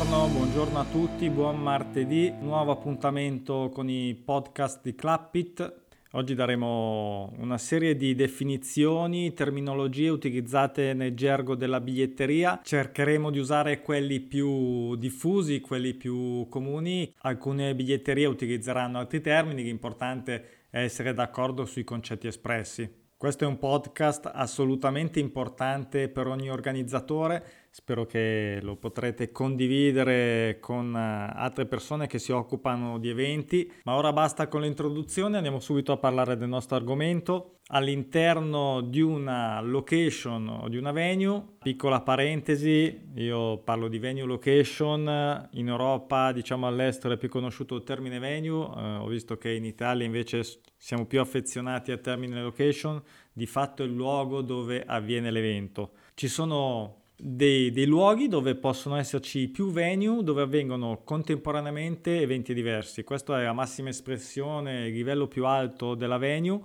Buongiorno, buongiorno a tutti, buon martedì, nuovo appuntamento con i podcast di Clappit. Oggi daremo una serie di definizioni, terminologie utilizzate nel gergo della biglietteria. Cercheremo di usare quelli più diffusi, quelli più comuni. Alcune biglietterie utilizzeranno altri termini, l'importante è essere d'accordo sui concetti espressi. Questo è un podcast assolutamente importante per ogni organizzatore, spero che lo potrete condividere con eh, altre persone che si occupano di eventi, ma ora basta con l'introduzione, andiamo subito a parlare del nostro argomento. All'interno di una location o di una venue, piccola parentesi, io parlo di venue location, in Europa diciamo all'estero è più conosciuto il termine venue, eh, ho visto che in Italia invece siamo più affezionati al termine location, di fatto è il luogo dove avviene l'evento. Ci sono dei, dei, luoghi dove possono esserci più venue, dove avvengono contemporaneamente eventi diversi. Questa è la massima espressione, il livello più alto della venue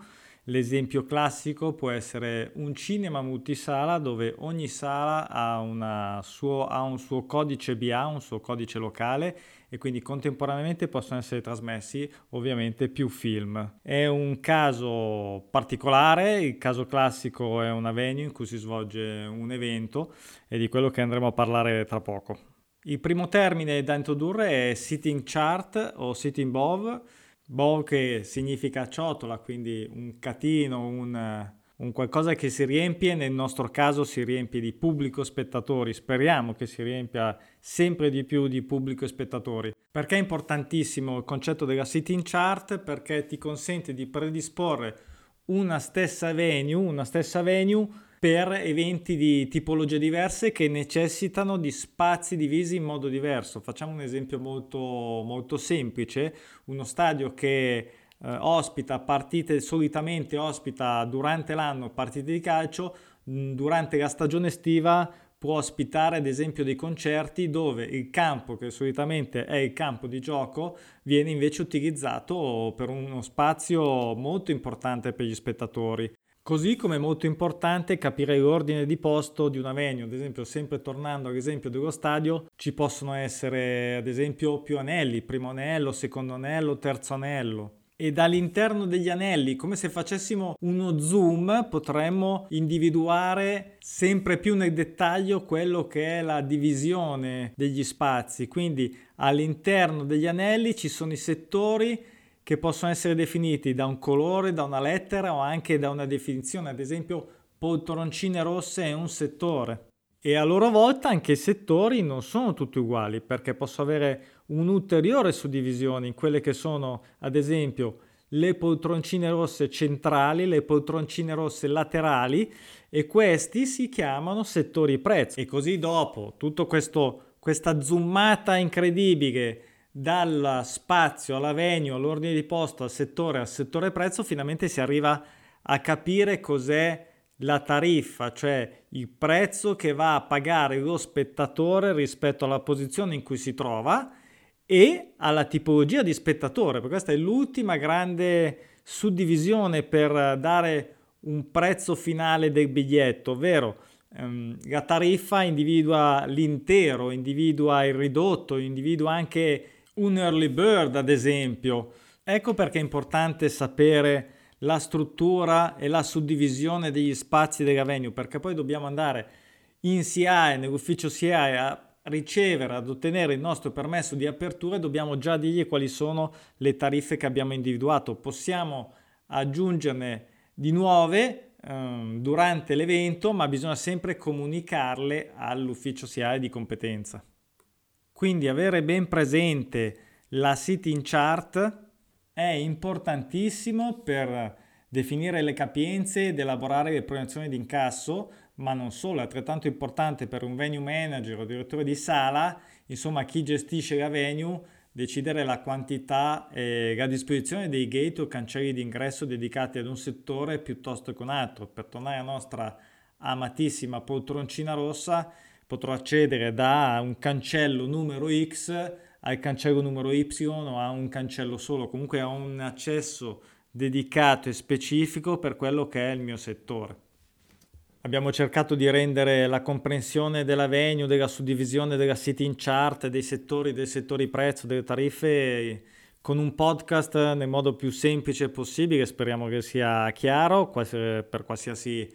L'esempio classico può essere un cinema multisala dove ogni sala ha, suo, ha, un suo codice BA, un suo codice locale e quindi contemporaneamente possono essere trasmessi ovviamente più film. È un caso particolare, il caso classico è una venue in cui si svolge un evento e di quello che andremo a parlare tra poco. Il primo termine da introdurre è sitting chart o sitting bove Bow che significa ciotola, quindi un catino, un, un, qualcosa che si riempie, nel nostro caso si riempie di pubblico spettatori, speriamo che si riempia sempre di più di pubblico spettatori. Perché è importantissimo il concetto della sitting chart? Perché ti consente di predisporre una stessa venue, una stessa venue per eventi di tipologie diverse che necessitano di spazi divisi in modo diverso. Facciamo un esempio molto, molto semplice, uno stadio che eh, ospita partite, solitamente ospita durante l'anno partite di calcio, durante la stagione estiva può ospitare ad esempio dei concerti dove il campo che solitamente è il campo di gioco viene invece utilizzato per uno spazio molto importante per gli spettatori. Così come è molto importante capire l'ordine di posto di una venue, ad esempio sempre tornando all'esempio dello stadio, ci possono essere ad esempio più anelli, primo anello, secondo anello, terzo anello. E dall'interno degli anelli, come se facessimo uno zoom, potremmo individuare sempre più nel dettaglio quello che è la divisione degli spazi. Quindi all'interno degli anelli ci sono i settori che possono essere definiti da un colore, da una lettera o anche da una definizione, ad esempio poltroncine rosse è un settore. E a loro volta anche i settori non sono tutti uguali perché posso avere un'ulteriore suddivisione in quelle che sono ad esempio le poltroncine rosse centrali, le poltroncine rosse laterali e questi si chiamano settori prezzo. E così dopo tutto questo, questa zoomata incredibile dal spazio alla venue, all'ordine di posto, al settore, al settore prezzo, finalmente si arriva a capire cos'è la tariffa, cioè il prezzo che va a pagare lo spettatore rispetto alla posizione in cui si trova e alla tipologia di spettatore, perché questa è l'ultima grande suddivisione per dare un prezzo finale del biglietto, ovvero ehm, la tariffa individua l'intero, individua il ridotto, individua anche un early bird ad esempio. Ecco perché è importante sapere la struttura e la suddivisione degli spazi della venue, perché poi dobbiamo andare in CI, nell'ufficio CI a ricevere, ad ottenere il nostro permesso di apertura e dobbiamo già dirgli quali sono le tariffe che abbiamo individuato. Possiamo aggiungerne di nuove um, durante l'evento, ma bisogna sempre comunicarle all'ufficio CI di competenza. Quindi avere ben presente la sitting chart è importantissimo per definire le capienze ed elaborare le proiezioni di incasso, ma non solo, è altrettanto importante per un venue manager o direttore di sala, insomma chi gestisce la venue, decidere la quantità e la disposizione dei gate o cancelli d'ingresso dedicati ad un settore piuttosto che un altro. Per tornare alla nostra amatissima poltroncina rossa, potrò accedere da un cancello numero X al cancello numero Y o a un cancello solo, comunque a un accesso dedicato e specifico per quello che è il mio settore. Abbiamo cercato di rendere la comprensione della venue, della suddivisione della sitting chart, dei settori, dei settori prezzo, delle tariffe con un podcast nel modo più semplice possibile. Speriamo che sia chiaro per qualsiasi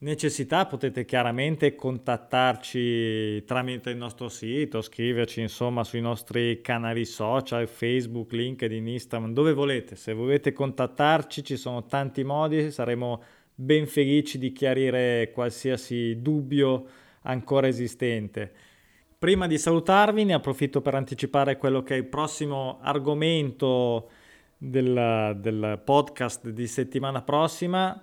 necessità potete chiaramente contattarci tramite il nostro sito, scriverci insomma sui nostri canali social, Facebook, LinkedIn, Instagram, dove volete. Se volete contattarci ci sono tanti modi, saremo ben felici di chiarire qualsiasi dubbio ancora esistente. Prima di salutarvi ne approfitto per anticipare quello che è il prossimo argomento del, del podcast di settimana prossima,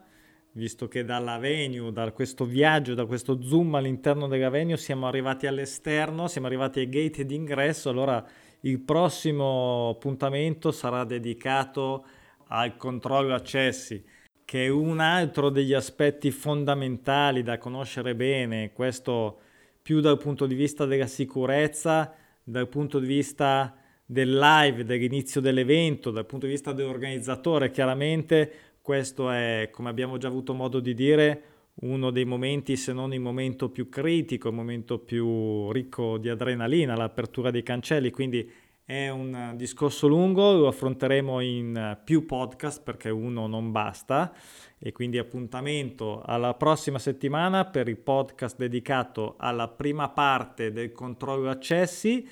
visto che dalla venue, da questo viaggio, da questo zoom all'interno della venue siamo arrivati all'esterno, siamo arrivati ai gate d'ingresso, allora il prossimo appuntamento sarà dedicato al controllo accessi che è un altro degli aspetti fondamentali da conoscere bene, questo più dal punto di vista della sicurezza, dal punto di vista del live, dell'inizio dell'evento, dal punto di vista dell'organizzatore, chiaramente questo è, come abbiamo già avuto modo di dire, uno dei momenti, se non il momento più critico, il momento più ricco di adrenalina, l'apertura dei cancelli, quindi è un discorso lungo, lo affronteremo in più podcast perché uno non basta e quindi appuntamento alla prossima settimana per il podcast dedicato alla prima parte del controllo accessi.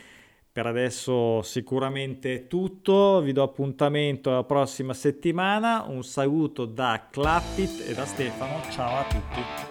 Per adesso sicuramente è tutto, vi do appuntamento alla prossima settimana, un saluto da Clappit e da Stefano, ciao a tutti.